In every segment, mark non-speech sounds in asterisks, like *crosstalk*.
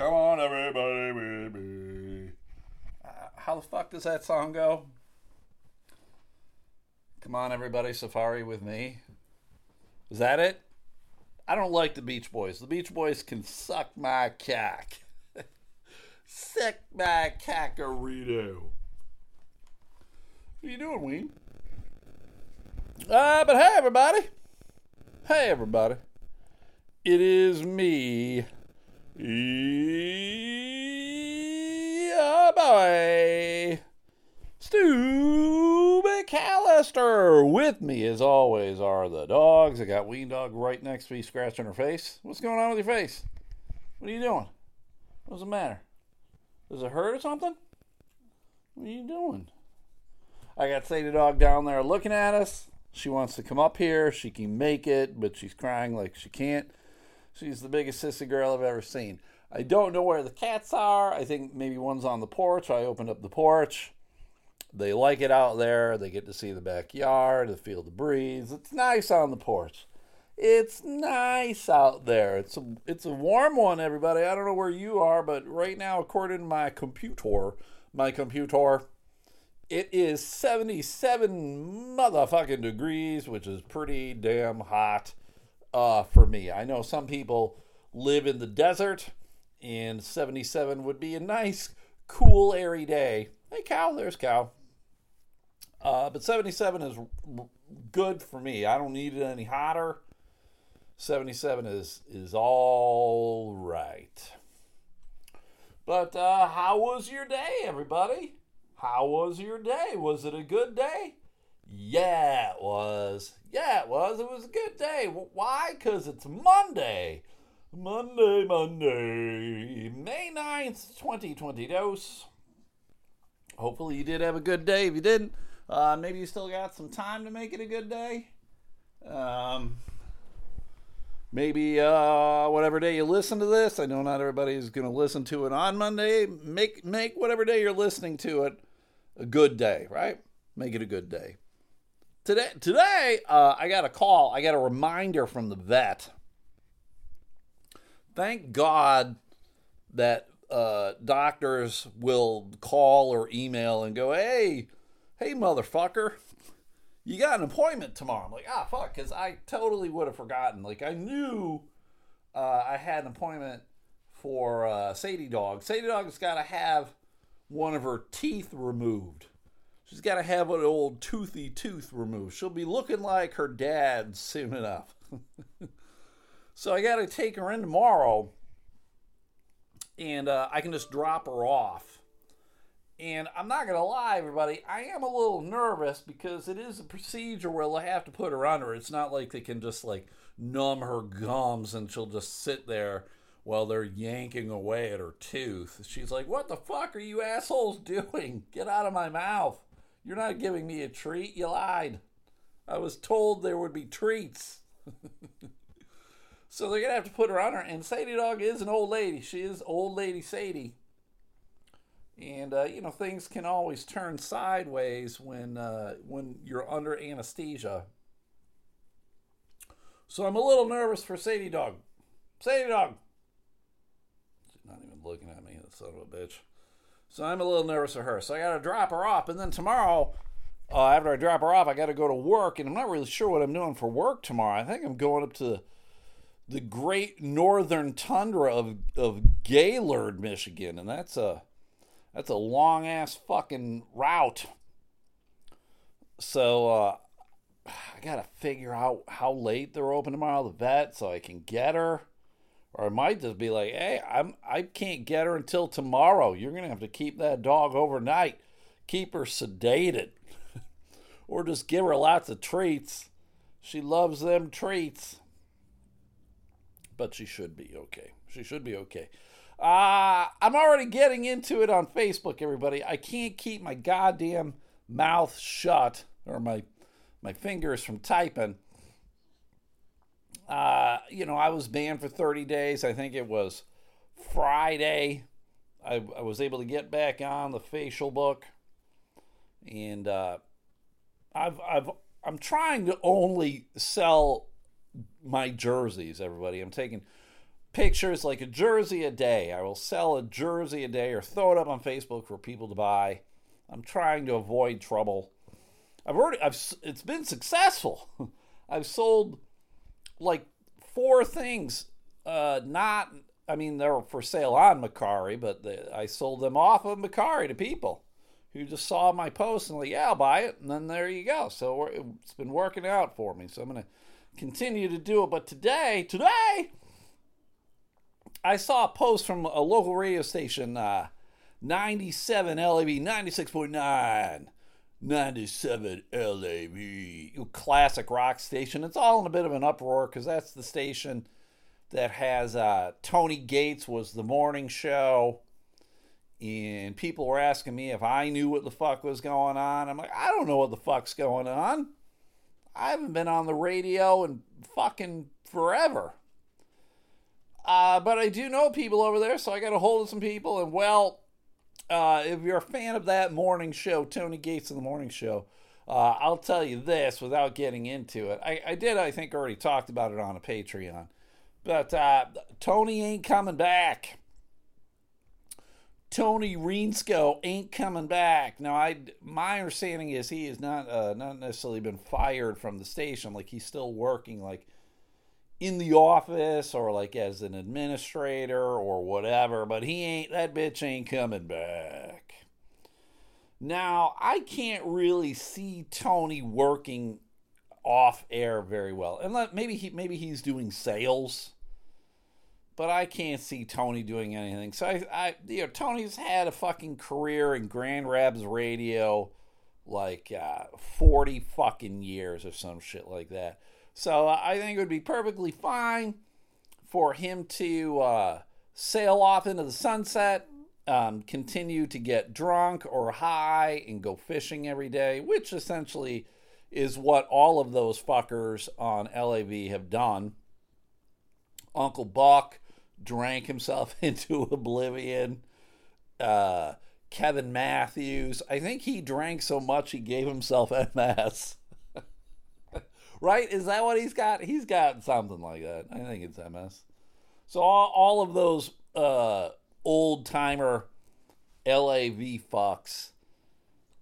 Come on, everybody with me. Uh, how the fuck does that song go? Come on, everybody, safari with me. Is that it? I don't like the Beach Boys. The Beach Boys can suck my cack. *laughs* suck my cackarito. What are you doing, Ween? Uh, but hey, everybody. Hey, everybody. It is me. Yeah, boy. Stu McAllister. With me, as always, are the dogs. I got Ween Dog right next to me, scratching her face. What's going on with your face? What are you doing? What's the matter? Does it hurt or something? What are you doing? I got Sadie Dog down there looking at us. She wants to come up here. She can make it, but she's crying like she can't. She's the biggest sissy girl I've ever seen. I don't know where the cats are. I think maybe one's on the porch. I opened up the porch. They like it out there. They get to see the backyard, to feel the breeze. It's nice on the porch. It's nice out there. It's a it's a warm one, everybody. I don't know where you are, but right now, according to my computer, my computer, it is 77 motherfucking degrees, which is pretty damn hot uh, for me. I know some people live in the desert, and 77 would be a nice, cool, airy day. Hey, cow, there's cow. Uh, but 77 is good for me. I don't need it any hotter. 77 is is all right. But uh, how was your day, everybody? How was your day? Was it a good day? Yeah, it was. Yeah, it was. It was a good day. Why? Because it's Monday. Monday, Monday, May 9th, 2020 dose. Hopefully, you did have a good day. If you didn't, uh, maybe you still got some time to make it a good day. Um, maybe uh, whatever day you listen to this, I know not everybody is going to listen to it on Monday. Make make whatever day you're listening to it a good day, right? Make it a good day. Today, today uh, I got a call. I got a reminder from the vet. Thank God that uh, doctors will call or email and go, "Hey, hey, motherfucker, you got an appointment tomorrow." I'm like, "Ah, fuck," because I totally would have forgotten. Like I knew uh, I had an appointment for uh, Sadie Dog. Sadie Dog's got to have one of her teeth removed. She's got to have an old toothy tooth removed. She'll be looking like her dad soon enough. *laughs* so I got to take her in tomorrow, and uh, I can just drop her off. And I'm not going to lie, everybody, I am a little nervous because it is a procedure where they'll have to put her under. It's not like they can just like numb her gums and she'll just sit there while they're yanking away at her tooth. She's like, What the fuck are you assholes *laughs* doing? Get out of my mouth. You're not giving me a treat. You lied. I was told there would be treats. *laughs* so they're going to have to put her on her. And Sadie Dog is an old lady. She is old lady Sadie. And, uh, you know, things can always turn sideways when, uh, when you're under anesthesia. So I'm a little nervous for Sadie Dog. Sadie Dog, She's not even looking at me, that son of a bitch. So I'm a little nervous for her. So I got to drop her off. And then tomorrow, uh, after I drop her off, I got to go to work. And I'm not really sure what I'm doing for work tomorrow. I think I'm going up to the great northern tundra of, of Gaylord, Michigan. And that's a, that's a long ass fucking route. So uh, I got to figure out how late they're open tomorrow, the vet, so I can get her. Or I might just be like, hey, I'm I can't get her until tomorrow. You're gonna have to keep that dog overnight. Keep her sedated. *laughs* or just give her lots of treats. She loves them treats. But she should be okay. She should be okay. Uh, I'm already getting into it on Facebook, everybody. I can't keep my goddamn mouth shut or my my fingers from typing uh, you know, I was banned for 30 days. I think it was Friday. I, I was able to get back on the facial book, and uh, I've I've I'm trying to only sell my jerseys. Everybody, I'm taking pictures like a jersey a day. I will sell a jersey a day or throw it up on Facebook for people to buy. I'm trying to avoid trouble. I've already I've it's been successful. *laughs* I've sold like four things uh not I mean they're for sale on Mercari, but I sold them off of Mercari to people who just saw my post and like, yeah, I'll buy it, and then there you go. So it's been working out for me. So I'm gonna continue to do it. But today, today, I saw a post from a local radio station, uh, 97 LAV, 96.9. 97 LAV, classic rock station. It's all in a bit of an uproar because that's the station that has uh, Tony Gates was the morning show, and people were asking me if I knew what the fuck was going on. I'm like, I don't know what the fuck's going on. I haven't been on the radio in fucking forever. Uh, but I do know people over there, so I got a hold of some people. And well, uh, if you're a fan of that morning show, Tony Gates of the Morning Show, uh, I'll tell you this without getting into it. I, I, did, I think, already talked about it on a Patreon. But uh, Tony ain't coming back. Tony Reinsko ain't coming back. Now, I my understanding is he has not uh, not necessarily been fired from the station. Like he's still working, like in the office or like as an administrator or whatever. But he ain't that bitch ain't coming back. Now, I can't really see Tony working off air very well, and maybe he maybe he's doing sales but I can't see Tony doing anything. So I, I, you know, Tony's had a fucking career in Grand Rapids radio, like uh, forty fucking years or some shit like that. So uh, I think it would be perfectly fine for him to uh, sail off into the sunset, um, continue to get drunk or high, and go fishing every day, which essentially is what all of those fuckers on LAV have done. Uncle Buck drank himself *laughs* into oblivion. Uh, Kevin Matthews, I think he drank so much he gave himself *laughs* MS. right? Is that what he's got? He's got something like that. I think it's MS. So all, all of those uh, old timer LAV fucks,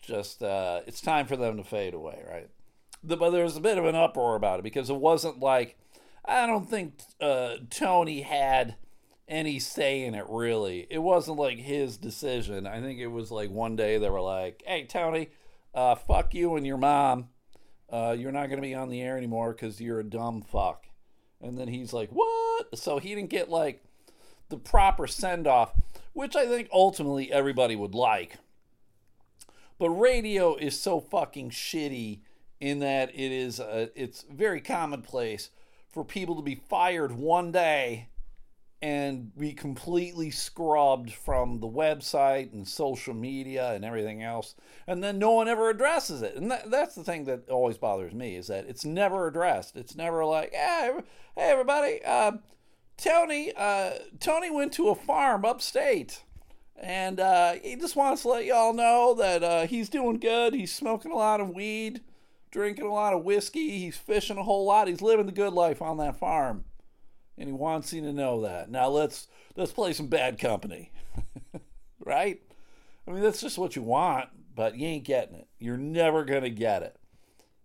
just uh, it's time for them to fade away, right? The, but there's a bit of an uproar about it because it wasn't like I don't think uh, Tony had any say in it really. It wasn't like his decision. I think it was like one day they were like, "Hey Tony, uh, fuck you and your mom. Uh, you're not gonna be on the air anymore because you're a dumb fuck." And then he's like, "What?" So he didn't get like the proper send off, which I think ultimately everybody would like. But radio is so fucking shitty in that it is a, it's very commonplace for people to be fired one day and be completely scrubbed from the website and social media and everything else and then no one ever addresses it. And that, that's the thing that always bothers me is that it's never addressed. It's never like yeah hey everybody uh, tony uh, tony went to a farm upstate and uh, he just wants to let y'all know that uh, he's doing good. He's smoking a lot of weed drinking a lot of whiskey. He's fishing a whole lot. He's living the good life on that farm and he wants you to know that. Now let's let's play some bad company, *laughs* right? I mean that's just what you want, but you ain't getting it. You're never gonna get it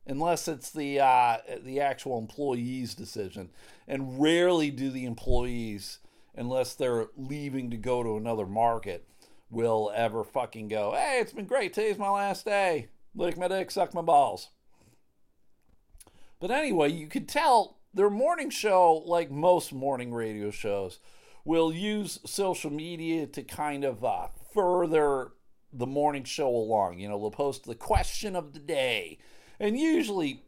unless it's the uh, the actual employee's decision. And rarely do the employees, unless they're leaving to go to another market, will ever fucking go. Hey, it's been great. Today's my last day. Lick my dick, suck my balls. But anyway, you could tell their morning show, like most morning radio shows, will use social media to kind of uh, further the morning show along. You know, they'll post the question of the day. And usually,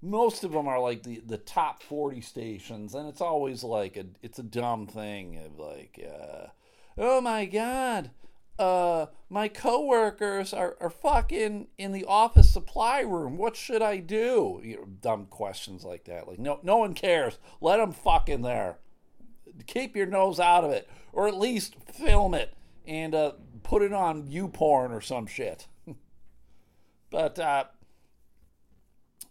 most of them are like the, the top 40 stations. And it's always like, a, it's a dumb thing of like, uh, oh my God, uh, my coworkers are, are fucking in the office supply room. What should I do? You know, dumb questions like that. Like no, no one cares. Let them fuck in there. Keep your nose out of it, or at least film it and uh, put it on YouPorn or some shit. *laughs* but uh,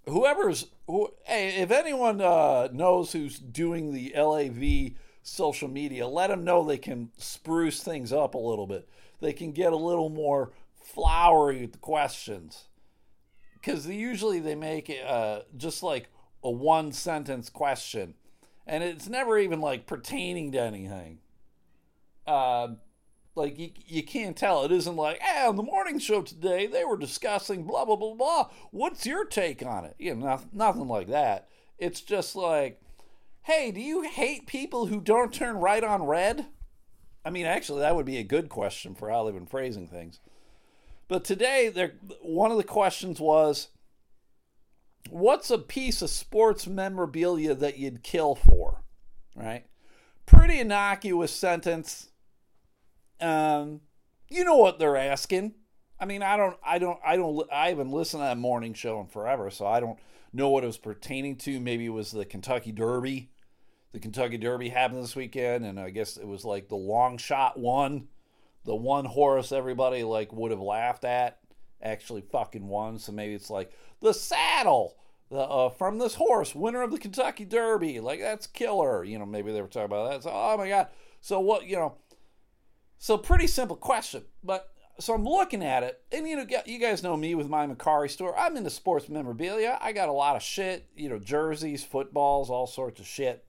whoever's who, hey, if anyone uh, knows who's doing the LAV social media. Let them know they can spruce things up a little bit. They can get a little more flowery with the questions. Because usually they make it uh, just like a one sentence question. And it's never even like pertaining to anything. Uh, like you, you can't tell. It isn't like, hey, on the morning show today, they were discussing blah, blah, blah, blah. What's your take on it? You know, nothing, nothing like that. It's just like, hey, do you hate people who don't turn right on red? I mean, actually, that would be a good question for how they've been phrasing things. But today, there, one of the questions was, what's a piece of sports memorabilia that you'd kill for? Right? Pretty innocuous sentence um, you know what they're asking. I mean, I don't, I don't, I don't, I haven't listened to that morning show in forever, so I don't know what it was pertaining to. Maybe it was the Kentucky Derby. The Kentucky Derby happened this weekend, and I guess it was like the long shot one, the one horse everybody like would have laughed at, actually fucking won. So maybe it's like the saddle the, uh, from this horse, winner of the Kentucky Derby. Like that's killer. You know, maybe they were talking about that. So, oh my god. So what? You know so pretty simple question, but so I'm looking at it, and you know, you guys know me with my Mercari store. I'm into sports memorabilia. I got a lot of shit, you know, jerseys, footballs, all sorts of shit.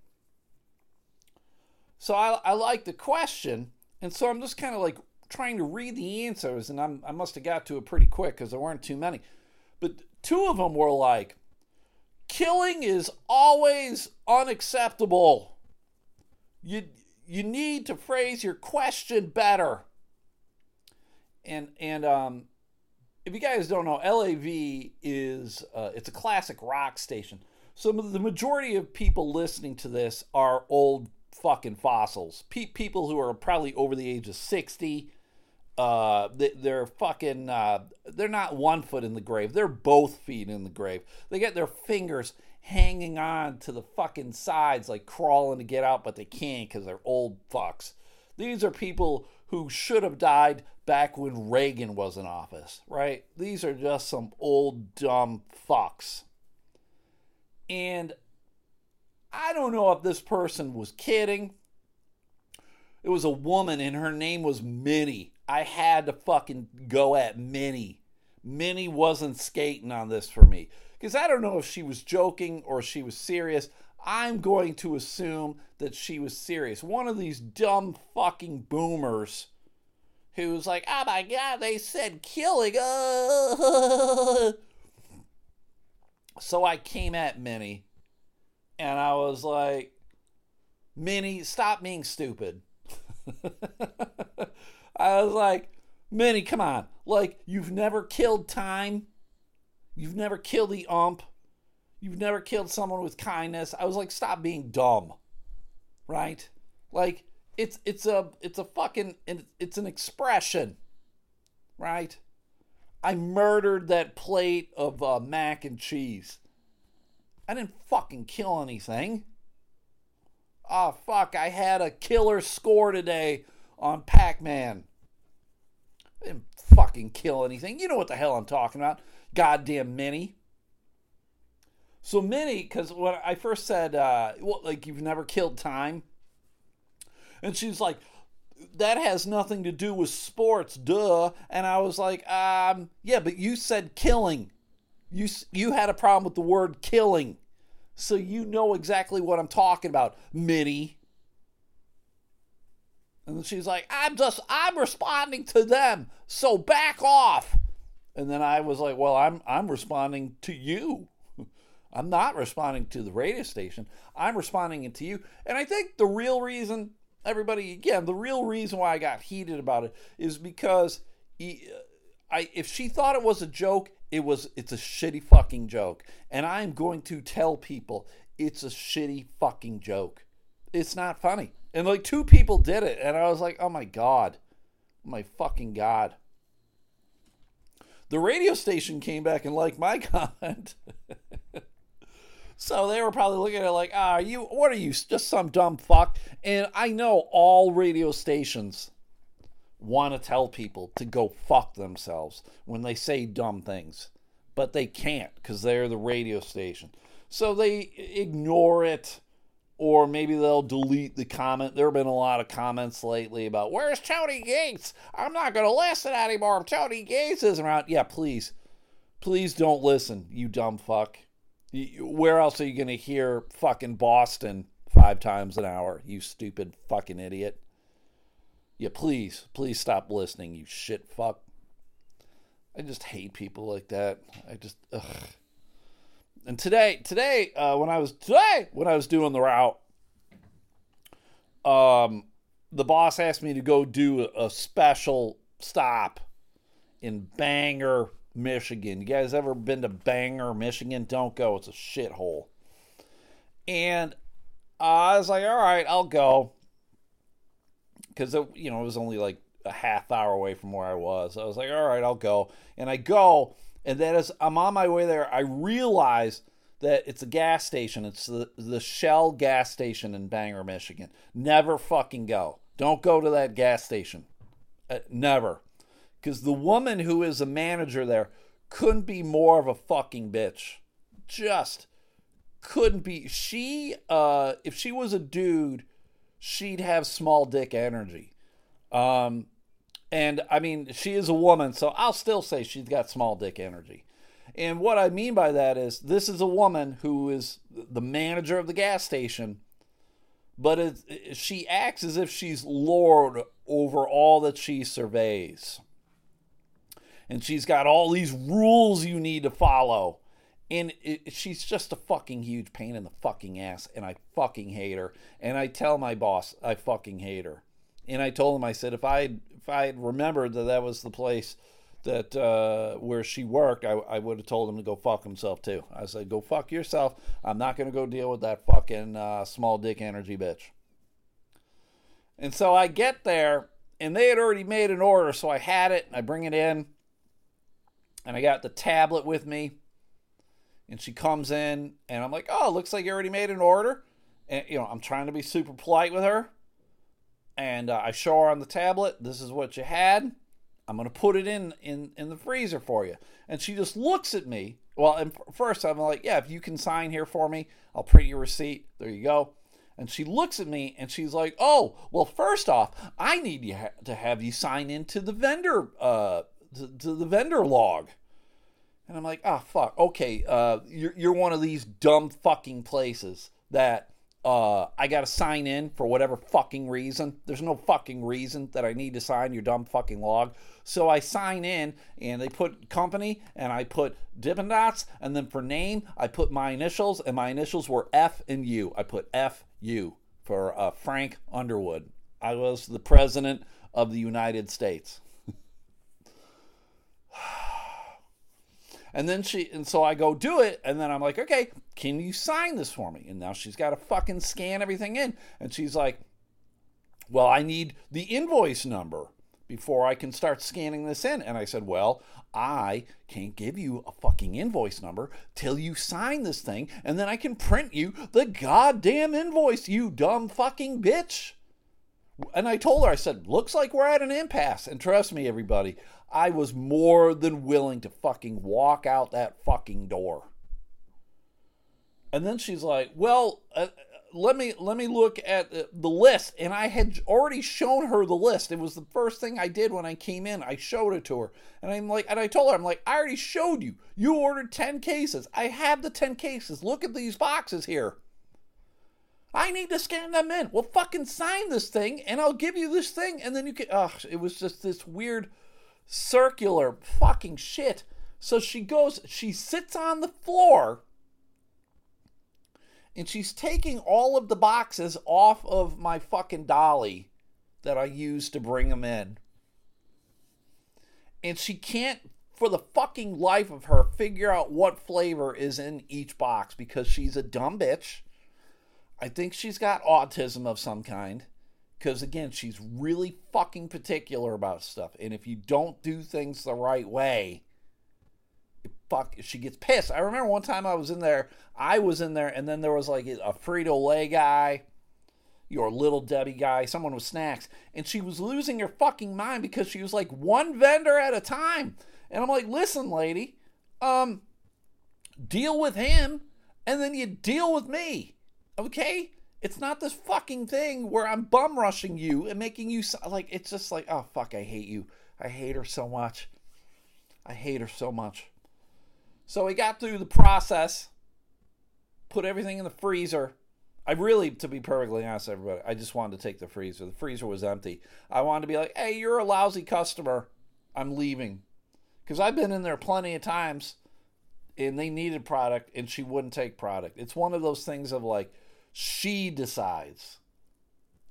So I, I like the question, and so I'm just kind of like trying to read the answers, and I'm, I must have got to it pretty quick because there weren't too many. But two of them were like, killing is always unacceptable. You you need to phrase your question better. And and um, if you guys don't know, LAV is uh, it's a classic rock station. So the majority of people listening to this are old fucking fossils. Pe- people who are probably over the age of sixty. Uh, they, are fucking. Uh, they're not one foot in the grave. They're both feet in the grave. They get their fingers hanging on to the fucking sides, like crawling to get out, but they can't because they're old fucks. These are people who should have died back when Reagan was in office, right? These are just some old dumb fucks. And I don't know if this person was kidding. It was a woman and her name was Minnie. I had to fucking go at Minnie. Minnie wasn't skating on this for me because I don't know if she was joking or she was serious. I'm going to assume that she was serious. One of these dumb fucking boomers who's like, oh my god, they said killing. *laughs* So I came at Minnie and I was like, Minnie, stop being stupid. *laughs* I was like, Minnie, come on. Like, you've never killed time You've never killed the ump. You've never killed someone with kindness. I was like, stop being dumb. Right? Like it's it's a it's a fucking it's an expression. Right? I murdered that plate of uh, mac and cheese. I didn't fucking kill anything. Oh fuck, I had a killer score today on Pac-Man. I didn't fucking kill anything. You know what the hell I'm talking about goddamn Minnie. So Minnie, because when I first said, uh, well, like you've never killed time, and she's like, that has nothing to do with sports, duh. And I was like, um, yeah, but you said killing. You you had a problem with the word killing, so you know exactly what I'm talking about, Minnie. And she's like, I'm just I'm responding to them, so back off. And then I was like, well, I'm I'm responding to you. *laughs* I'm not responding to the radio station. I'm responding to you. And I think the real reason everybody again, the real reason why I got heated about it is because he, I if she thought it was a joke, it was it's a shitty fucking joke. And I'm going to tell people it's a shitty fucking joke. It's not funny. And like two people did it and I was like, "Oh my god. Oh my fucking god." The radio station came back and liked my *laughs* comment. so they were probably looking at it like, ah, you, what are you, just some dumb fuck? And I know all radio stations want to tell people to go fuck themselves when they say dumb things, but they can't because they're the radio station. So they ignore it or maybe they'll delete the comment. There have been a lot of comments lately about where's Tony Gates? I'm not going to listen anymore. Tony Gates isn't around. Yeah, please, please don't listen, you dumb fuck. Where else are you going to hear fucking Boston five times an hour? You stupid fucking idiot. Yeah, please, please stop listening, you shit fuck. I just hate people like that. I just ugh. And today, today, uh, when I was today when I was doing the route, um, the boss asked me to go do a, special stop in Bangor, Michigan. You guys ever been to Bangor, Michigan? Don't go. It's a shithole. And I was like, all right, I'll go. Because, you know, it was only like a half hour away from where I was. I was like, all right, I'll go. And I go, and then as I'm on my way there, I realize that it's a gas station. It's the, the Shell gas station in Bangor, Michigan. Never fucking go. Don't go to that gas station. Uh, never. Because the woman who is a manager there couldn't be more of a fucking bitch. Just couldn't be. She, uh, if she was a dude, she'd have small dick energy. Um, and I mean, she is a woman, so I'll still say she's got small dick energy. And what I mean by that is this is a woman who is the manager of the gas station, but it, she acts as if she's lord over all that she surveys. And she's got all these rules you need to follow. And it, she's just a fucking huge pain in the fucking ass. And I fucking hate her. And I tell my boss I fucking hate her. And I told him, I said, if I if I had remembered that that was the place that uh, where she worked, I, I would have told him to go fuck himself too. I said, go fuck yourself. I'm not going to go deal with that fucking uh, small dick energy bitch. And so I get there, and they had already made an order, so I had it. I bring it in, and I got the tablet with me. And she comes in, and I'm like, oh, looks like you already made an order. And, you know, I'm trying to be super polite with her and uh, I show her on the tablet, this is what you had. I'm going to put it in, in in the freezer for you. And she just looks at me. Well, and first I'm like, yeah, if you can sign here for me, I'll print your receipt. There you go. And she looks at me and she's like, oh, well, first off, I need you to have you sign into the vendor uh, to, to the vendor log. And I'm like, oh fuck, okay, uh, you're you're one of these dumb fucking places that uh, I got to sign in for whatever fucking reason. There's no fucking reason that I need to sign your dumb fucking log. So I sign in and they put company and I put Dippin' Dots. And then for name, I put my initials and my initials were F and U. I put F U for uh, Frank Underwood. I was the president of the United States. And then she, and so I go do it, and then I'm like, okay, can you sign this for me? And now she's got to fucking scan everything in. And she's like, well, I need the invoice number before I can start scanning this in. And I said, well, I can't give you a fucking invoice number till you sign this thing, and then I can print you the goddamn invoice, you dumb fucking bitch. And I told her, I said, looks like we're at an impasse. And trust me, everybody, I was more than willing to fucking walk out that fucking door. And then she's like, "Well, uh, let me let me look at the list." And I had already shown her the list. It was the first thing I did when I came in. I showed it to her, and I'm like, and I told her, "I'm like, I already showed you. You ordered ten cases. I have the ten cases. Look at these boxes here." I need to scan them in. Well, fucking sign this thing, and I'll give you this thing, and then you can. Ugh, it was just this weird circular fucking shit. So she goes, she sits on the floor and she's taking all of the boxes off of my fucking dolly that I use to bring them in. And she can't, for the fucking life of her, figure out what flavor is in each box because she's a dumb bitch. I think she's got autism of some kind because again she's really fucking particular about stuff and if you don't do things the right way fuck she gets pissed. I remember one time i was in there i was in there and then there was like a frito-lay guy your little debbie guy someone with snacks and she was losing her fucking mind because she was like one vendor at a time. And i'm like listen lady um deal with him and then you deal with me okay It's not this fucking thing where I'm bum rushing you and making you like it's just like oh fuck I hate you. I hate her so much. I hate her so much. So we got through the process, put everything in the freezer. I really, to be perfectly honest, everybody, I just wanted to take the freezer. The freezer was empty. I wanted to be like, hey, you're a lousy customer. I'm leaving. Because I've been in there plenty of times and they needed product and she wouldn't take product. It's one of those things of like, she decides.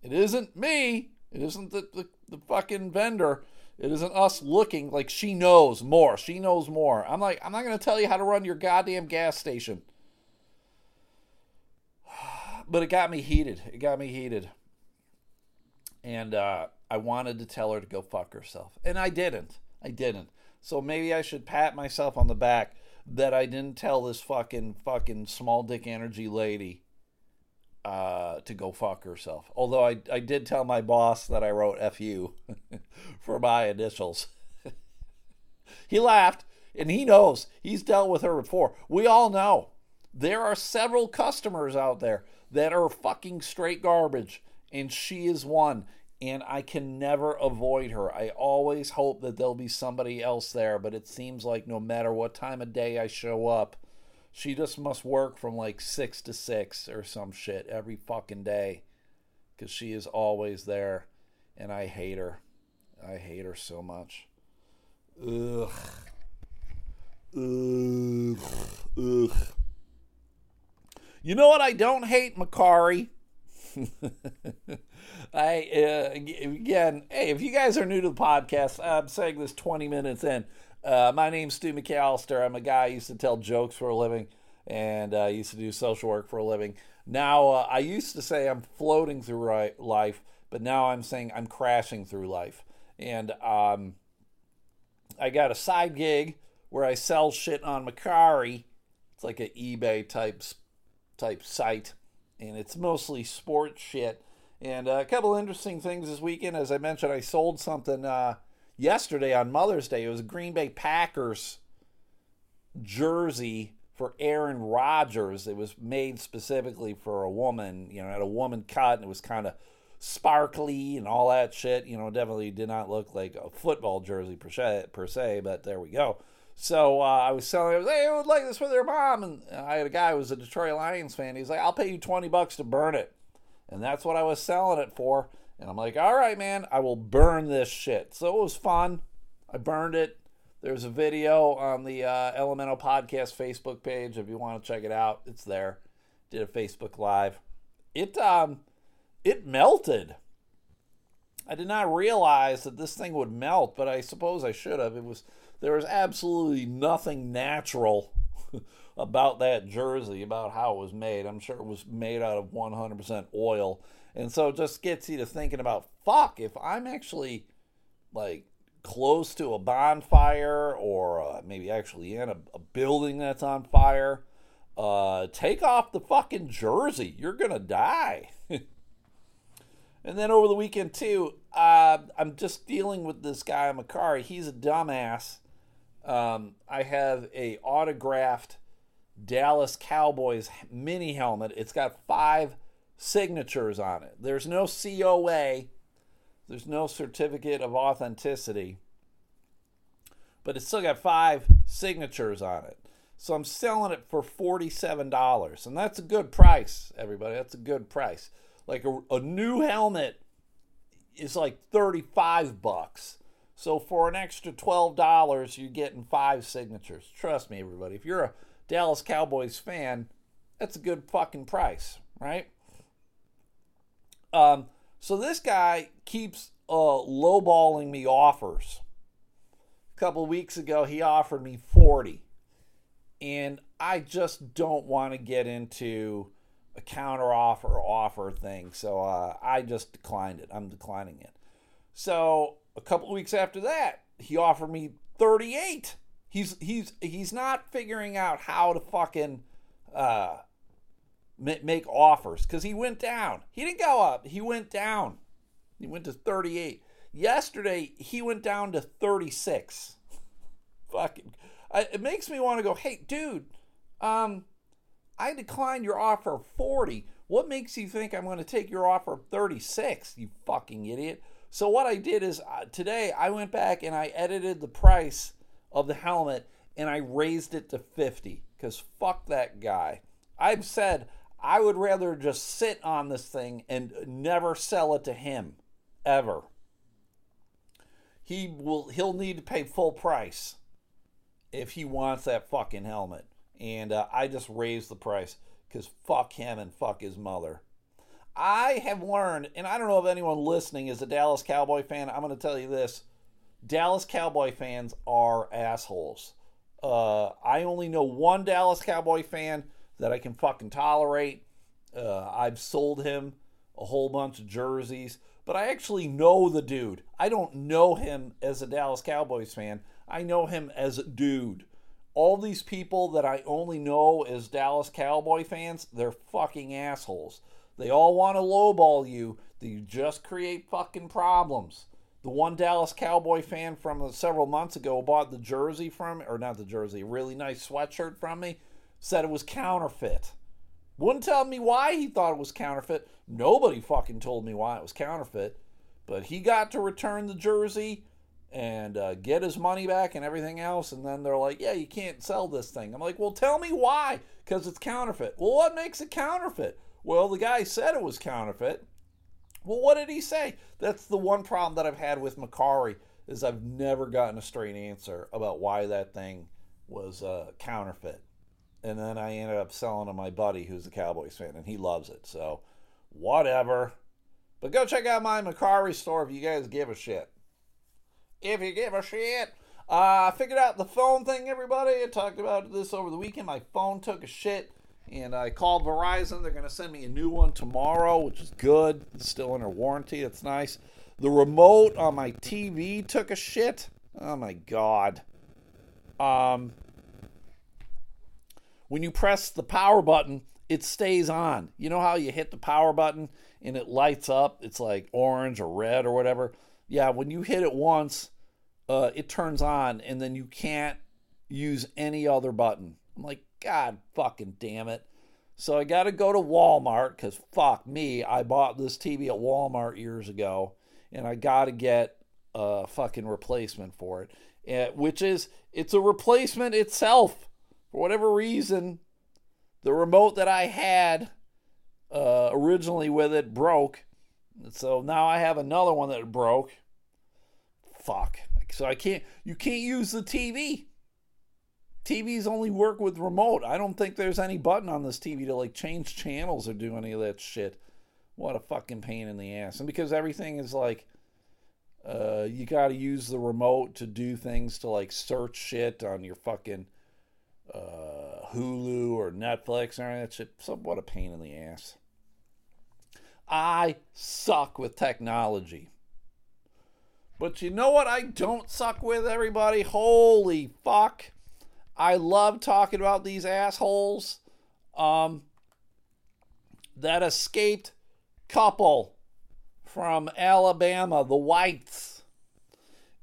It isn't me. It isn't the, the, the fucking vendor. It isn't us looking like she knows more. She knows more. I'm like, I'm not going to tell you how to run your goddamn gas station. *sighs* But it got me heated. It got me heated. And uh, I wanted to tell her to go fuck herself. And I didn't. I didn't. So maybe I should pat myself on the back that I didn't tell this fucking fucking small dick energy lady uh, to go fuck herself. Although I, I did tell my boss that I wrote "fu" *laughs* for my initials. *laughs* he laughed, and he knows he's dealt with her before. We all know there are several customers out there that are fucking straight garbage, and she is one. And I can never avoid her. I always hope that there'll be somebody else there, but it seems like no matter what time of day I show up, she just must work from like six to six or some shit every fucking day because she is always there. And I hate her. I hate her so much. Ugh. Ugh. Ugh. You know what I don't hate, Mercari? *laughs* I uh, again, hey, if you guys are new to the podcast, I'm saying this 20 minutes in. Uh, my name's Stu McAllister. I'm a guy who used to tell jokes for a living and I uh, used to do social work for a living. Now, uh, I used to say I'm floating through life, but now I'm saying I'm crashing through life. And um, I got a side gig where I sell shit on Mercari. It's like an eBay type type site, and it's mostly sports shit. And uh, a couple interesting things this weekend, as I mentioned, I sold something uh, yesterday on Mother's Day. It was a Green Bay Packers jersey for Aaron Rodgers. It was made specifically for a woman, you know, had a woman cut and it was kind of sparkly and all that shit. You know, definitely did not look like a football jersey per se, per se but there we go. So uh, I was selling it. Hey, I would like this for their mom. And I had a guy who was a Detroit Lions fan. He's like, I'll pay you 20 bucks to burn it. And that's what I was selling it for. And I'm like, all right, man, I will burn this shit. So it was fun. I burned it. There's a video on the uh, Elemental Podcast Facebook page if you want to check it out. It's there. Did a Facebook Live. It um, it melted. I did not realize that this thing would melt, but I suppose I should have. It was there was absolutely nothing natural *laughs* about that jersey, about how it was made. I'm sure it was made out of 100% oil. And so it just gets you to thinking about fuck, if I'm actually like close to a bonfire or uh, maybe actually in a, a, building that's on fire, uh, take off the fucking jersey. You're going to die. *laughs* and then over the weekend, too, uh, I'm just dealing with this guy, Mercari. He's a dumbass. Um, I have a autographed Dallas Cowboys mini helmet. It's got five signatures on it. There's no COA there's no certificate of authenticity, but it's still got five signatures on it. So I'm selling it for $47. And that's a good price, everybody. That's a good price. Like a, a new helmet is like 35 bucks. So for an extra $12, you're getting five signatures. Trust me, everybody. If you're a Dallas Cowboys fan, that's a good fucking price, right? Um, so this guy keeps uh, lowballing me offers. A couple weeks ago, he offered me 40. And I just don't want to get into a counter offer offer thing. So uh, I just declined it. I'm declining it. So a couple weeks after that, he offered me 38. He's he's he's not figuring out how to fucking uh, make offers because he went down. He didn't go up. He went down. He went to 38. Yesterday he went down to 36. *laughs* Fucking, it makes me want to go. Hey, dude, um, I declined your offer of 40. What makes you think I'm going to take your offer of 36, you fucking idiot? So what I did is uh, today I went back and I edited the price of the helmet and I raised it to 50 cuz fuck that guy. I've said I would rather just sit on this thing and never sell it to him ever. He will he'll need to pay full price if he wants that fucking helmet. And uh, I just raised the price because fuck him and fuck his mother. I have learned, and I don't know if anyone listening is a Dallas Cowboy fan. I'm going to tell you this Dallas Cowboy fans are assholes. Uh, I only know one Dallas Cowboy fan that I can fucking tolerate. Uh, I've sold him a whole bunch of jerseys, but I actually know the dude. I don't know him as a Dallas Cowboys fan. I know him as a dude. All these people that I only know as Dallas Cowboy fans, they're fucking assholes. They all want to lowball you. They just create fucking problems. The one Dallas Cowboy fan from several months ago bought the jersey from, or not the jersey, a really nice sweatshirt from me, said it was counterfeit. Wouldn't tell me why he thought it was counterfeit. Nobody fucking told me why it was counterfeit. But he got to return the jersey and uh, get his money back and everything else. And then they're like, yeah, you can't sell this thing. I'm like, well, tell me why. Because it's counterfeit. Well, what makes it counterfeit? Well, the guy said it was counterfeit. Well, what did he say? That's the one problem that I've had with Mercari is I've never gotten a straight answer about why that thing was uh, counterfeit. And then I ended up selling to my buddy who's a Cowboys fan, and he loves it. So, whatever. But go check out my Mercari store if you guys give a shit. If you give a shit. Uh, I figured out the phone thing, everybody. I talked about this over the weekend. My phone took a shit and I called Verizon. They're going to send me a new one tomorrow, which is good. It's still under warranty. It's nice. The remote on my TV took a shit. Oh my god. Um, when you press the power button, it stays on. You know how you hit the power button and it lights up? It's like orange or red or whatever. Yeah, when you hit it once, uh, it turns on and then you can't use any other button. I'm like, God fucking damn it. So I got to go to Walmart because fuck me, I bought this TV at Walmart years ago and I got to get a fucking replacement for it, eh, which is, it's a replacement itself. For whatever reason, the remote that I had uh, originally with it broke. So now I have another one that broke. Fuck. So I can't, you can't use the TV. TVs only work with remote. I don't think there's any button on this TV to like change channels or do any of that shit. What a fucking pain in the ass. And because everything is like, uh, you got to use the remote to do things to like search shit on your fucking uh, Hulu or Netflix or that shit. So what a pain in the ass. I suck with technology. But you know what I don't suck with, everybody? Holy fuck. I love talking about these assholes um, that escaped couple from Alabama, the whites.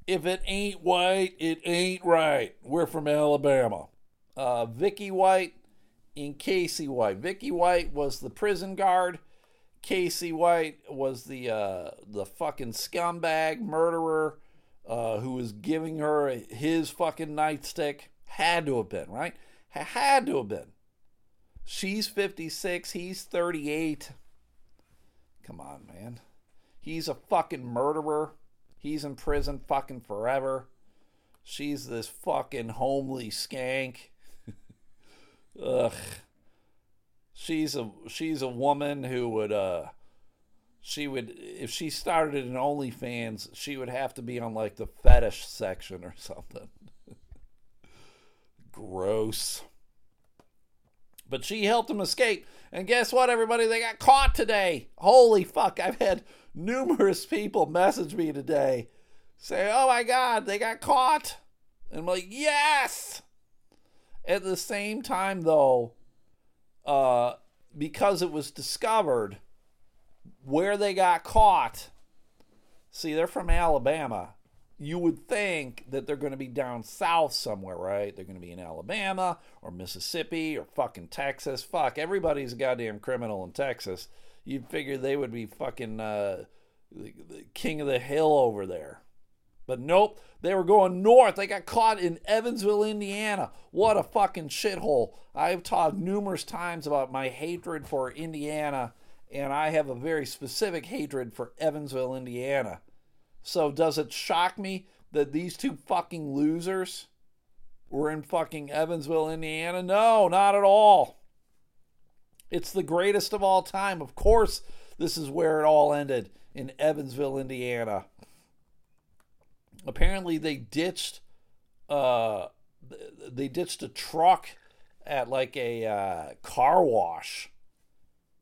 If it ain't white, it ain't right. We're from Alabama. Uh, Vicky White and Casey White. Vicky White was the prison guard. Casey White was the uh, the fucking scumbag murderer uh, who was giving her his fucking nightstick. Had to have been, right? Had to have been. She's 56, he's 38. Come on, man. He's a fucking murderer. He's in prison fucking forever. She's this fucking homely skank. Ugh. She's a she's a woman who would uh she would if she started an OnlyFans, she would have to be on like the fetish section or something. *laughs* Gross. But she helped him escape. And guess what, everybody? They got caught today. Holy fuck. I've had numerous people message me today say, oh my God, they got caught. And I'm like, yes. At the same time, though, uh, because it was discovered where they got caught, see, they're from Alabama. you would think that they're going to be down south somewhere, right? They're going to be in Alabama or Mississippi or fucking Texas. Fuck, everybody's a goddamn criminal in Texas. You'd figure they would be fucking uh, king of the hill over there. But nope, they were going north. They got caught in Evansville, Indiana. What a fucking shithole. I've talked numerous times about my hatred for Indiana, and I have a very specific hatred for Evansville, Indiana. So does it shock me that these two fucking losers were in fucking Evansville, Indiana? No, not at all. It's the greatest of all time. Of course, this is where it all ended in Evansville, Indiana. Apparently, they ditched uh, they ditched a truck at like a uh, car wash.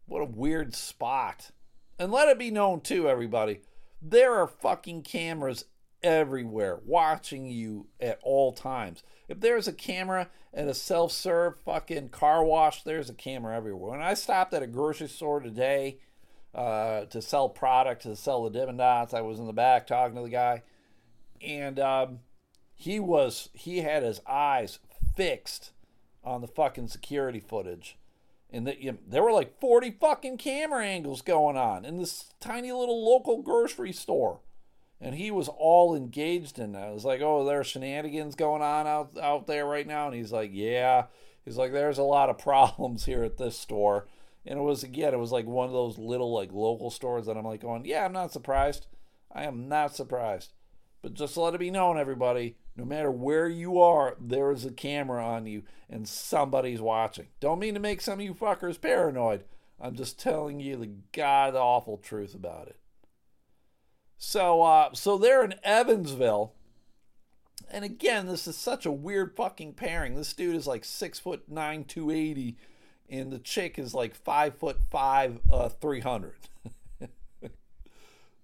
What a weird spot. And let it be known too, everybody, there are fucking cameras everywhere watching you at all times. If there's a camera at a self serve fucking car wash, there's a camera everywhere. When I stopped at a grocery store today uh, to sell product, to sell the Dippin' Dots, I was in the back talking to the guy, and um, he was, he had his eyes fixed on the fucking security footage. And the, you know, there were like 40 fucking camera angles going on in this tiny little local grocery store. And he was all engaged in that. I was like, oh, there's shenanigans going on out, out there right now. And he's like, yeah. He's like, there's a lot of *laughs* problems here at this store. And it was, again, it was like one of those little, like, local stores that I'm like going, yeah, I'm not surprised. I am not surprised. But just let it be known, everybody, no matter where you are, there is a camera on you and somebody's watching. Don't mean to make some of you fuckers paranoid. I'm just telling you the god awful truth about it. So, uh, so they're in Evansville, and again, this is such a weird fucking pairing. This dude is like six foot nine, two eighty, and the chick is like five foot five, uh, three hundred. *laughs*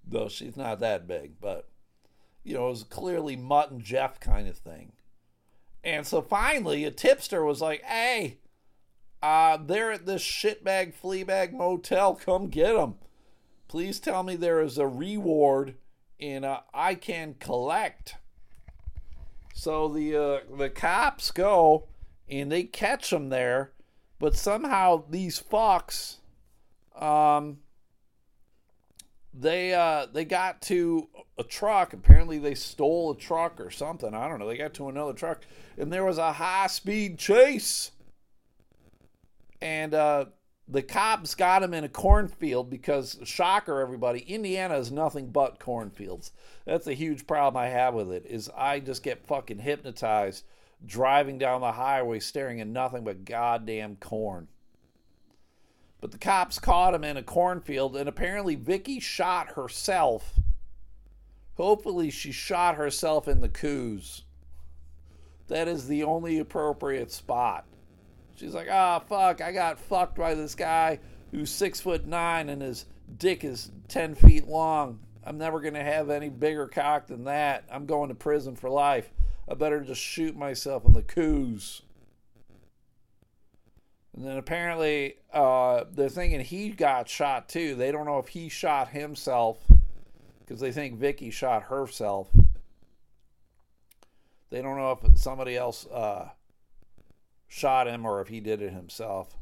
Though she's not that big, but you know, it was clearly Mutt and Jeff kind of thing. And so finally, a tipster was like, hey, uh, they're at this shitbag fleabag motel. Come get them. Please tell me there is a reward in uh, I can collect. So the uh, the cops go and they catch them there, but somehow these fucks, um, they uh they got to a truck. Apparently they stole a truck or something. I don't know. They got to another truck and there was a high speed chase. And uh the cops got him in a cornfield because shocker everybody indiana is nothing but cornfields that's a huge problem i have with it is i just get fucking hypnotized driving down the highway staring at nothing but goddamn corn but the cops caught him in a cornfield, and apparently Vicky shot herself. Hopefully, she shot herself in the coos. That is the only appropriate spot. She's like, ah, oh, fuck, I got fucked by this guy who's six foot nine and his dick is 10 feet long. I'm never going to have any bigger cock than that. I'm going to prison for life. I better just shoot myself in the coos. And then apparently uh, they're thinking he got shot too. They don't know if he shot himself because they think Vicky shot herself. They don't know if somebody else uh, shot him or if he did it himself.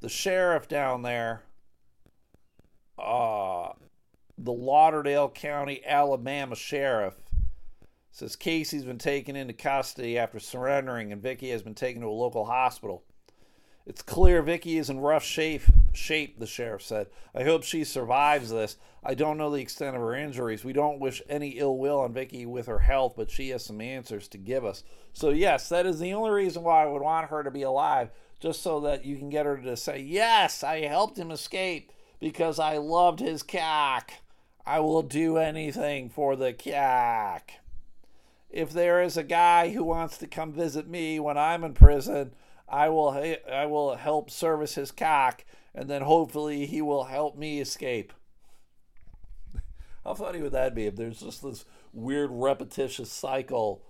The sheriff down there, uh, the Lauderdale County, Alabama sheriff, says Casey's been taken into custody after surrendering, and Vicky has been taken to a local hospital. It's clear Vicky is in rough shape, shape, the sheriff said. I hope she survives this. I don't know the extent of her injuries. We don't wish any ill will on Vicky with her health, but she has some answers to give us. So, yes, that is the only reason why I would want her to be alive, just so that you can get her to say, Yes, I helped him escape because I loved his cock. I will do anything for the cock. If there is a guy who wants to come visit me when I'm in prison, I will I will help service his cock, and then hopefully he will help me escape. *laughs* How funny would that be if there's just this weird repetitious cycle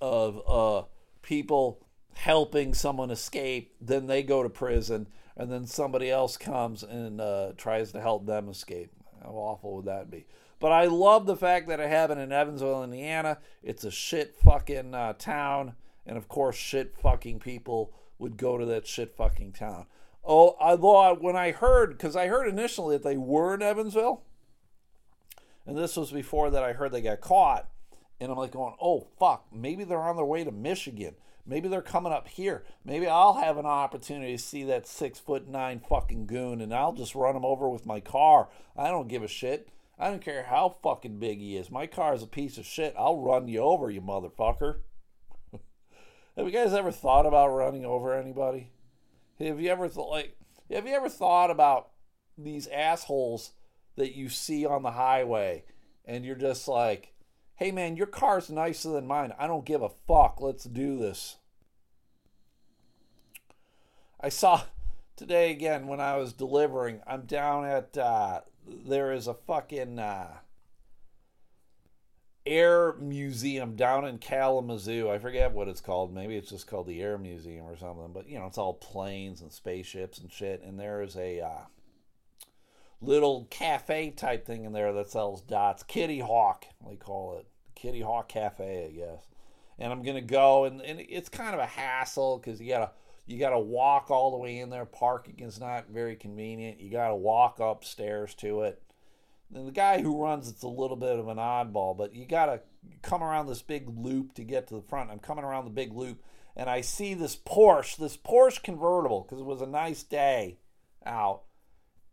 of uh, people helping someone escape, then they go to prison, and then somebody else comes and uh, tries to help them escape. How awful would that be? But I love the fact that it happened in Evansville, Indiana. It's a shit fucking uh, town. And of course, shit fucking people would go to that shit fucking town. Oh, although when I heard, because I heard initially that they were in Evansville, and this was before that I heard they got caught, and I'm like going, oh fuck, maybe they're on their way to Michigan. Maybe they're coming up here. Maybe I'll have an opportunity to see that six foot nine fucking goon, and I'll just run him over with my car. I don't give a shit. I don't care how fucking big he is. My car is a piece of shit. I'll run you over, you motherfucker. Have you guys ever thought about running over anybody? Have you ever thought like have you ever thought about these assholes that you see on the highway and you're just like, "Hey man, your car's nicer than mine. I don't give a fuck. Let's do this." I saw today again when I was delivering. I'm down at uh, there is a fucking uh, Air Museum down in Kalamazoo. I forget what it's called. Maybe it's just called the Air Museum or something. But you know, it's all planes and spaceships and shit. And there is a uh, little cafe type thing in there that sells dots. Kitty Hawk, they call it. Kitty Hawk Cafe, I guess. And I'm gonna go, and, and it's kind of a hassle because you gotta you gotta walk all the way in there. Parking is not very convenient. You gotta walk upstairs to it and the guy who runs it's a little bit of an oddball, but you got to come around this big loop to get to the front. I'm coming around the big loop and I see this Porsche, this Porsche convertible, because it was a nice day out.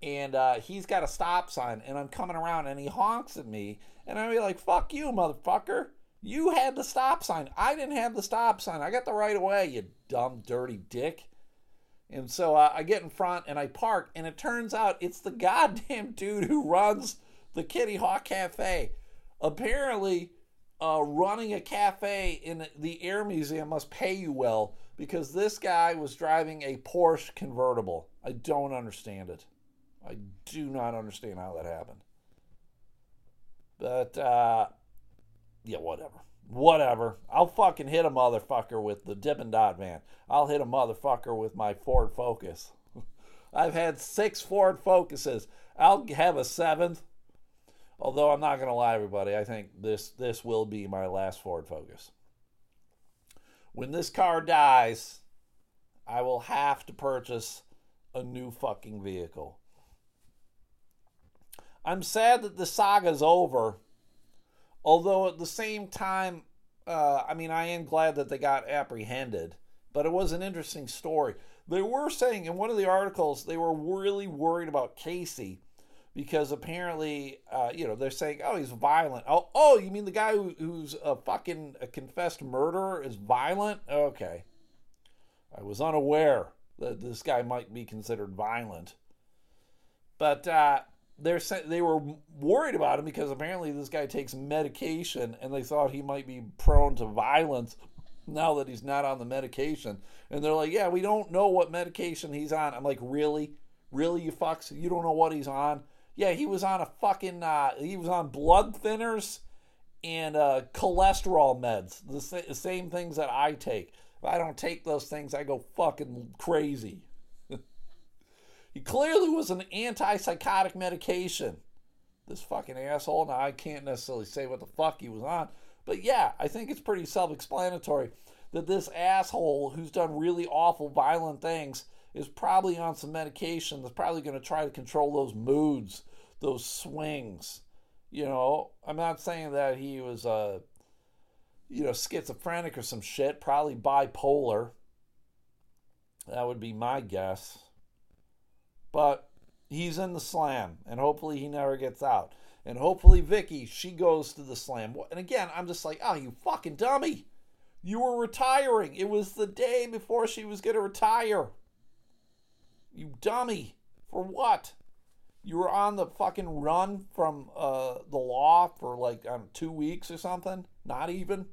And uh, he's got a stop sign, and I'm coming around, and he honks at me, and I'm like, "Fuck you, motherfucker! You had the stop sign. I didn't have the stop sign. I got the right of way, you dumb, dirty dick." And so uh, I get in front and I park, and it turns out it's the *laughs* goddamn dude who runs the Kitty Hawk Cafe. Apparently, uh, running a cafe in the Air Museum must pay you well because this guy was driving a Porsche convertible. I don't understand it. I do not understand how that happened. But, uh, yeah, whatever. Whatever. I'll fucking hit a motherfucker with the Dippin' Dot van. I'll hit a motherfucker with my Ford Focus. *laughs* I've had six Ford Focuses. I'll have a seventh. Although I'm not going to lie, everybody, I think this this will be my last Ford Focus. When this car dies, I will have to purchase a new fucking vehicle. I'm sad that the saga's over, although at the same time, uh, I mean, I am glad that they got apprehended. But it was an interesting story. They were saying in one of the articles they were really worried about Casey because apparently, uh, you know, they're saying, "Oh, he's violent." Oh, oh, you mean the guy who, who's a fucking a confessed murderer is violent? Okay, I was unaware that this guy might be considered violent, but uh, they're they were worried about him because apparently this guy takes medication, and they thought he might be prone to violence now that he's not on the medication. And they're like, "Yeah, we don't know what medication he's on." I'm like, "Really?" Really, you fucks? You don't know what he's on? Yeah, he was on a fucking. Uh, he was on blood thinners and uh, cholesterol meds. The, sa- same things that I take. If I don't take those things, I go fucking crazy. *laughs* he clearly was an antipsychotic medication. This fucking asshole. Now I can't necessarily say what the fuck he was on, but yeah, I think it's pretty self-explanatory that this asshole who's done really awful, violent things is probably on some medication that's probably going to try to control those moods, those swings. You know, I'm not saying that he was, uh, you know, schizophrenic or some shit, probably bipolar. That would be my guess. But he's in the slam, and hopefully he never gets out. And hopefully Vicky, she goes to the slam. And again, I'm just like, oh, you fucking dummy. You were retiring. It was the day before she was going to retire. You dummy. For what? You were on the fucking run from uh, the law for like um, two weeks or something? Not even?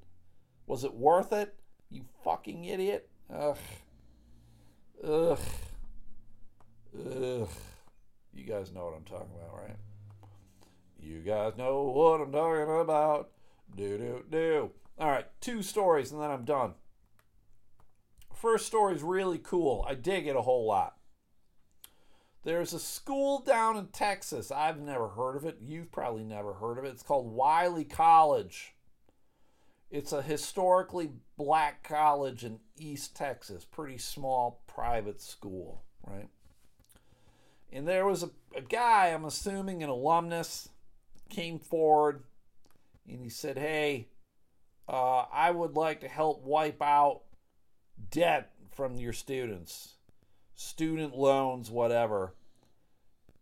Was it worth it? You fucking idiot. Ugh. Ugh. Ugh. You guys know what I'm talking about, right? You guys know what I'm talking about. Do, do, do. All right, two stories and then I'm done. First story is really cool. I dig it a whole lot. There's a school down in Texas. I've never heard of it. You've probably never heard of it. It's called Wiley College. It's a historically black college in East Texas, pretty small private school, right? And there was a, a guy, I'm assuming an alumnus, came forward and he said, Hey, uh, I would like to help wipe out debt from your students, student loans, whatever.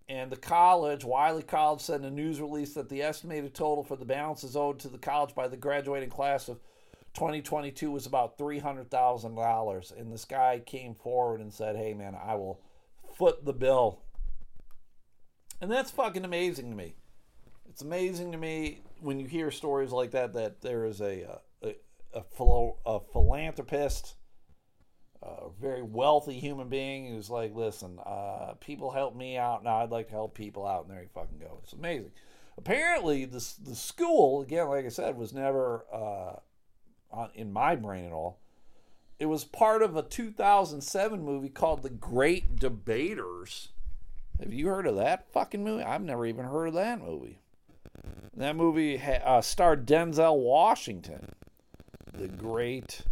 And the college, Wiley College, said in a news release that the estimated total for the balances owed to the college by the graduating class of 2022 was about $300,000. And this guy came forward and said, Hey, man, I will foot the bill. And that's fucking amazing to me. It's amazing to me when you hear stories like that that there is a, uh, a, a, a, a philanthropist a very wealthy human being who's like, listen, uh, people help me out. Now I'd like to help people out. And there he fucking goes. It's amazing. Apparently, this the school again, like I said, was never uh, on, in my brain at all. It was part of a 2007 movie called The Great Debaters. Have you heard of that fucking movie? I've never even heard of that movie. That movie uh, starred Denzel Washington. The Great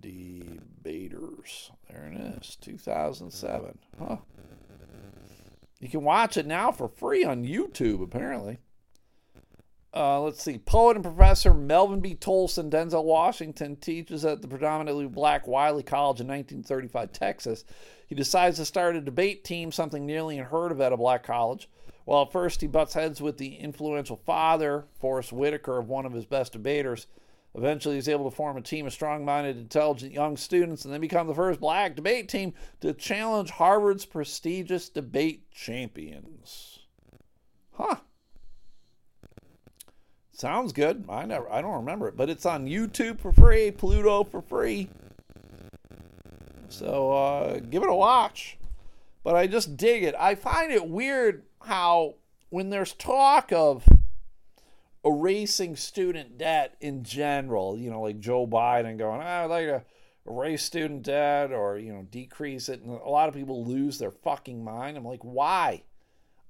Debaters. There it is, 2007. Huh. You can watch it now for free on YouTube, apparently. Uh, let's see. Poet and professor Melvin B. Tolson, Denzel Washington, teaches at the predominantly black Wiley College in 1935, Texas. He decides to start a debate team, something nearly unheard of at a black college. Well, at first, he butts heads with the influential father, Forest Whitaker, of one of his best debaters. Eventually, he's able to form a team of strong minded, intelligent young students and then become the first black debate team to challenge Harvard's prestigious debate champions. Huh. Sounds good. I never I don't remember it, but it's on YouTube for free, Pluto for free. So uh, give it a watch. But I just dig it. I find it weird how when there's talk of erasing student debt in general, you know, like Joe Biden going, oh, I'd like to erase student debt or, you know, decrease it. And a lot of people lose their fucking mind. I'm like, why?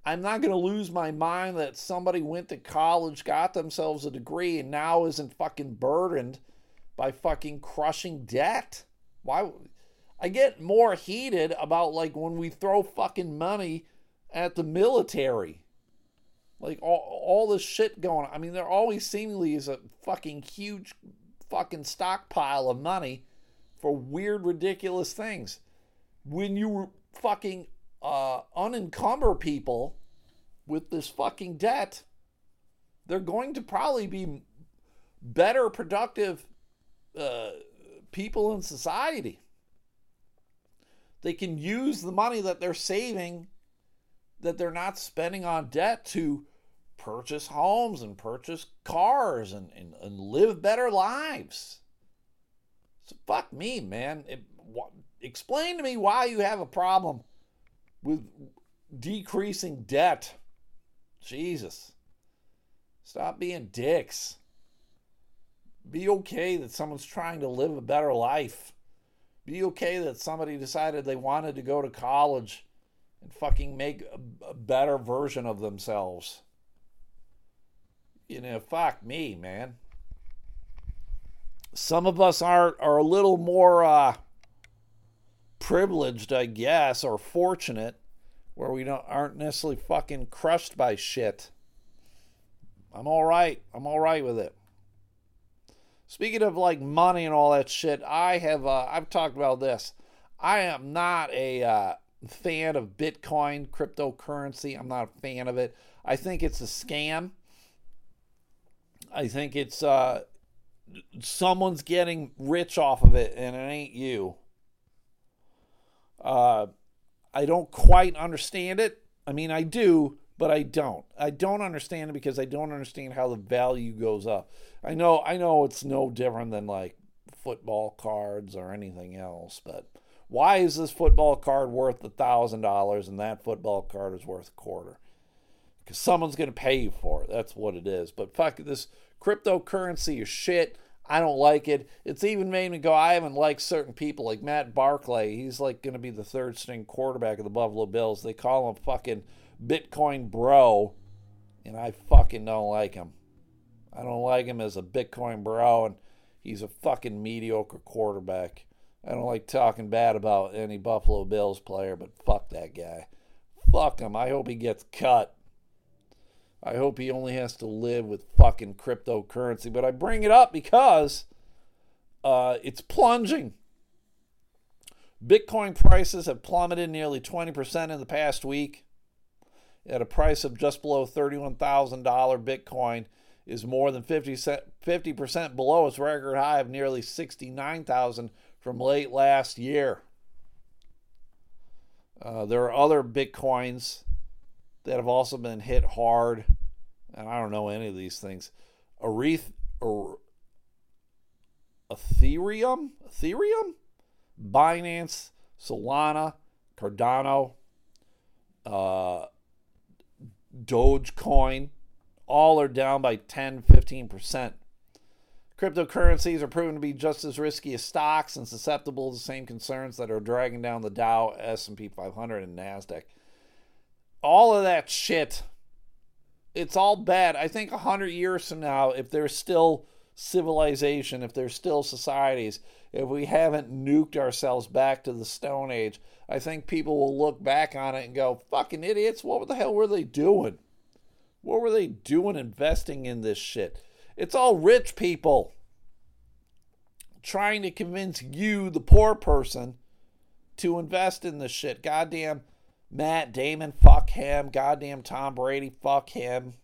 I'm not going to lose my mind that somebody went to college, got themselves a degree, and now isn't fucking burdened by fucking crushing debt. Why? I get more heated about like when we throw fucking money at the military like all, all this shit going on. I mean, there always seemingly is a fucking huge fucking stockpile of money for weird, ridiculous things. When you fucking uh, unencumber people with this fucking debt, they're going to probably be better, productive uh, people in society. They can use the money that they're saving that they're not spending on debt to purchase homes and purchase cars and, and, and live better lives. So fuck me, man. It, explain to me why you have a problem with decreasing debt. Jesus. Stop being dicks. Be okay that someone's trying to live a better life. Be okay that somebody decided they wanted to go to college and fucking make a, a better version of themselves. You know, fuck me, man. Some of us are are a little more uh, privileged, I guess, or fortunate, where we don't aren't necessarily fucking crushed by shit. I'm all right. I'm all right with it. Speaking of like money and all that shit, I have uh, I've talked about this. I am not a uh, fan of Bitcoin, cryptocurrency. I'm not a fan of it. I think it's a scam. I think it's uh, someone's getting rich off of it, and it ain't you. Uh, I don't quite understand it. I mean, I do, but I don't. I don't understand it because I don't understand how the value goes up. I know, I know, it's no different than like football cards or anything else, but why is this football card worth a thousand dollars and that football card is worth a quarter? Because someone's going to pay you for it. That's what it is. But fuck this cryptocurrency is shit. I don't like it. It's even made me go, I haven't liked certain people like Matt Barkley. He's like going to be the third string quarterback of the Buffalo Bills. They call him fucking Bitcoin bro, and I fucking don't like him. I don't like him as a Bitcoin bro, and he's a fucking mediocre quarterback. I don't like talking bad about any Buffalo Bills player, but fuck that guy. Fuck him. I hope he gets cut. I hope he only has to live with fucking cryptocurrency. But I bring it up because uh, it's plunging. Bitcoin prices have plummeted nearly 20% in the past week. At a price of just below $31,000, Bitcoin is more than 50 percent below its record high of nearly 69,000 from late last year. Uh, there are other Bitcoins that have also been hit hard, and I don't know any of these things. Areth, Ethereum, Ethereum, Binance, Solana, Cardano, uh, Dogecoin, all are down by 10, 15%. Cryptocurrencies are proven to be just as risky as stocks and susceptible to the same concerns that are dragging down the Dow, S&P 500, and Nasdaq. All of that shit, it's all bad. I think 100 years from now, if there's still civilization, if there's still societies, if we haven't nuked ourselves back to the Stone Age, I think people will look back on it and go, fucking idiots, what the hell were they doing? What were they doing investing in this shit? It's all rich people trying to convince you, the poor person, to invest in this shit. Goddamn Matt Damon, fuck him. Goddamn Tom Brady, fuck him.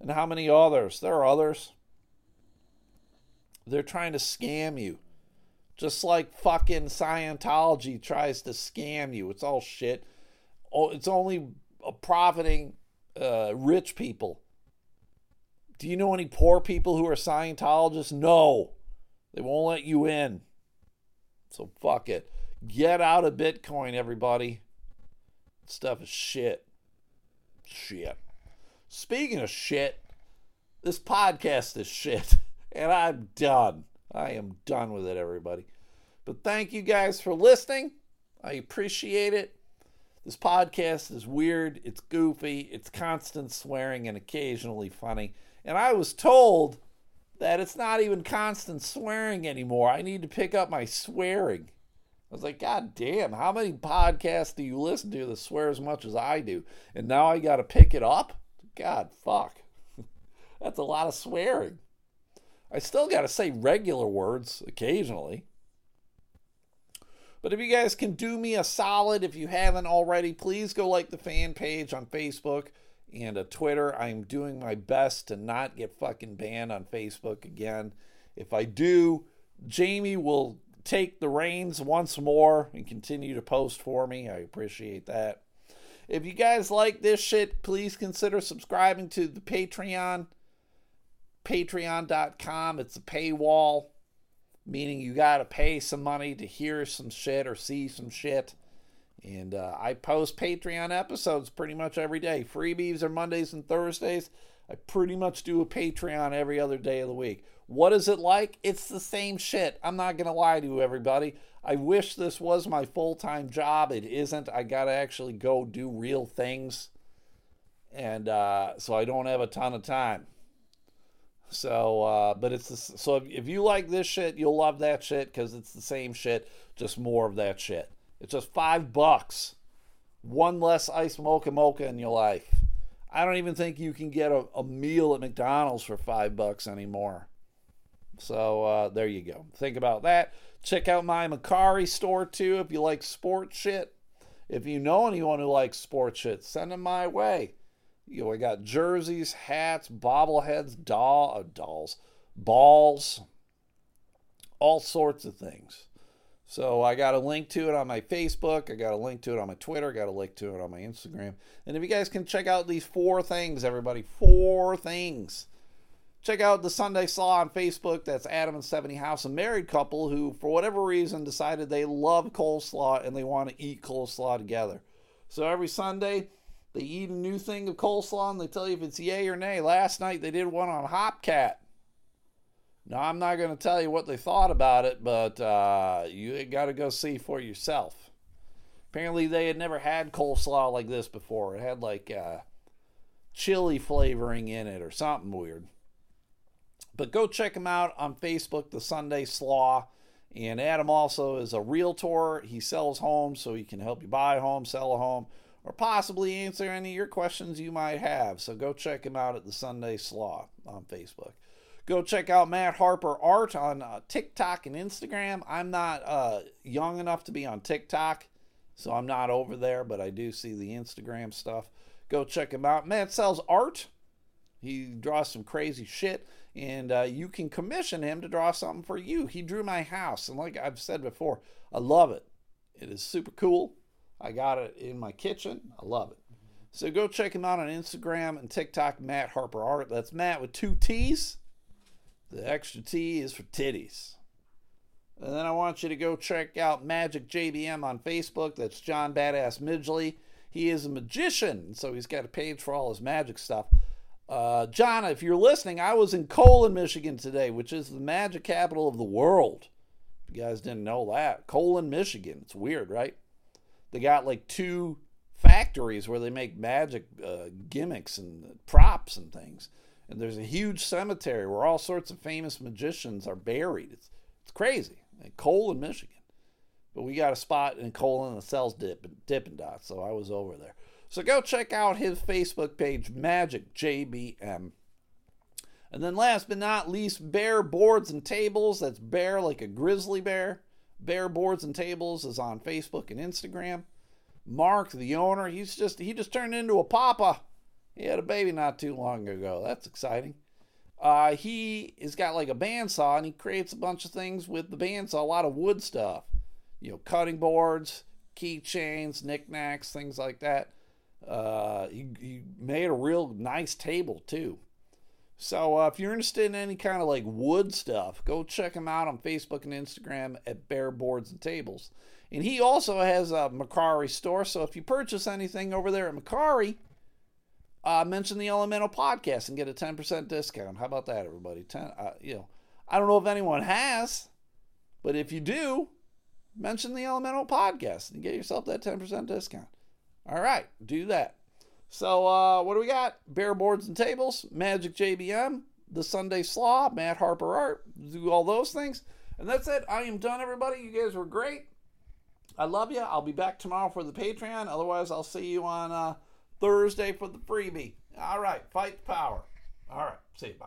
And how many others? There are others. They're trying to scam you. Just like fucking Scientology tries to scam you. It's all shit. Oh, it's only profiting uh, rich people. Do you know any poor people who are Scientologists? No. They won't let you in. So fuck it. Get out of Bitcoin, everybody. Stuff is shit. Shit. Speaking of shit, this podcast is shit. *laughs* And I'm done. I am done with it, everybody. But thank you guys for listening. I appreciate it. This podcast is weird, it's goofy, it's constant swearing and occasionally funny. And I was told that it's not even constant swearing anymore. I need to pick up my swearing. I was like, God damn, how many podcasts do you listen to that swear as much as I do? And now I got to pick it up? God, fuck. *laughs* That's a lot of swearing. I still got to say regular words occasionally. But if you guys can do me a solid, if you haven't already, please go like the fan page on Facebook and a Twitter. I'm doing my best to not get fucking banned on Facebook again. If I do, Jamie will take the reins once more and continue to post for me. I appreciate that. If you guys like this shit, please consider subscribing to the Patreon. Patreon.com. It's a paywall, meaning you got to pay some money to hear some shit or see some shit. And uh, I post Patreon episodes pretty much every day. Freebies are Mondays and Thursdays. I pretty much do a Patreon every other day of the week. What is it like? It's the same shit. I'm not going to lie to you, everybody. I wish this was my full time job. It isn't. I got to actually go do real things. And uh, so I don't have a ton of time. So, uh, but it's so if you like this shit, you'll love that shit because it's the same shit, just more of that shit. It's just five bucks. One less ice mocha mocha in your life. I don't even think you can get a, a meal at McDonald's for five bucks anymore. So uh, there you go. Think about that. Check out my Mercari store too if you like sports shit. If you know anyone who likes sports shit, send them my way. You know, I got jerseys, hats, bobbleheads, doll, uh, dolls, balls, all sorts of things. So I got a link to it on my Facebook. I got a link to it on my Twitter. I got a link to it on my Instagram. And if you guys can check out these four things, everybody, four things. Check out the Sunday Slaw on Facebook. That's Adam and Stephanie House, a married couple who, for whatever reason, decided they love coleslaw and they want to eat coleslaw together. So every Sunday, they eat a new thing of coleslaw and they tell you if it's yay or nay. Last night they did one on Hopcat. Now, I'm not going to tell you what they thought about it, but uh, you got to go see for yourself. Apparently, they had never had coleslaw like this before. It had like uh, chili flavoring in it or something weird. But go check him out on Facebook, The Sunday Slaw. And Adam also is a realtor. He sells homes, so he can help you buy a home, sell a home, or possibly answer any of your questions you might have. So go check him out at The Sunday Slaw on Facebook. Go check out Matt Harper Art on uh, TikTok and Instagram. I'm not uh, young enough to be on TikTok, so I'm not over there, but I do see the Instagram stuff. Go check him out. Matt sells art. He draws some crazy shit, and uh, you can commission him to draw something for you. He drew my house, and like I've said before, I love it. It is super cool. I got it in my kitchen. I love it. So go check him out on Instagram and TikTok, Matt Harper Art. That's Matt with two T's. The extra T is for titties. And then I want you to go check out Magic JBM on Facebook. That's John Badass Midgley. He is a magician, so he's got a page for all his magic stuff. Uh, John, if you're listening, I was in Colon, Michigan today, which is the magic capital of the world. You guys didn't know that. Colon, Michigan. It's weird, right? They got like two factories where they make magic uh, gimmicks and props and things and there's a huge cemetery where all sorts of famous magicians are buried. It's it's crazy. In Colon, Michigan. But we got a spot in Colon that sells dip, Dippin' Dots, so I was over there. So go check out his Facebook page, Magic JBM. And then last but not least, Bear Boards and Tables. That's bear like a grizzly bear. Bear Boards and Tables is on Facebook and Instagram. Mark, the owner, he's just he just turned into a papa. He had a baby not too long ago. That's exciting. Uh, he has got like a bandsaw and he creates a bunch of things with the bandsaw, a lot of wood stuff. You know, cutting boards, keychains, knickknacks, things like that. Uh, he, he made a real nice table too. So uh, if you're interested in any kind of like wood stuff, go check him out on Facebook and Instagram at Bear Boards and Tables. And he also has a Mercari store. So if you purchase anything over there at Mercari, uh, mention the Elemental Podcast and get a 10% discount. How about that, everybody? 10, uh, you know, I don't know if anyone has, but if you do, mention the Elemental Podcast and get yourself that 10% discount. All right, do that. So, uh, what do we got? Bear boards and tables, Magic JBM, the Sunday Slaw, Matt Harper Art, do all those things. And that's it. I am done, everybody. You guys were great. I love you. I'll be back tomorrow for the Patreon. Otherwise, I'll see you on. Uh, Thursday for the freebie. All right, fight the power. All right, see you. Bye.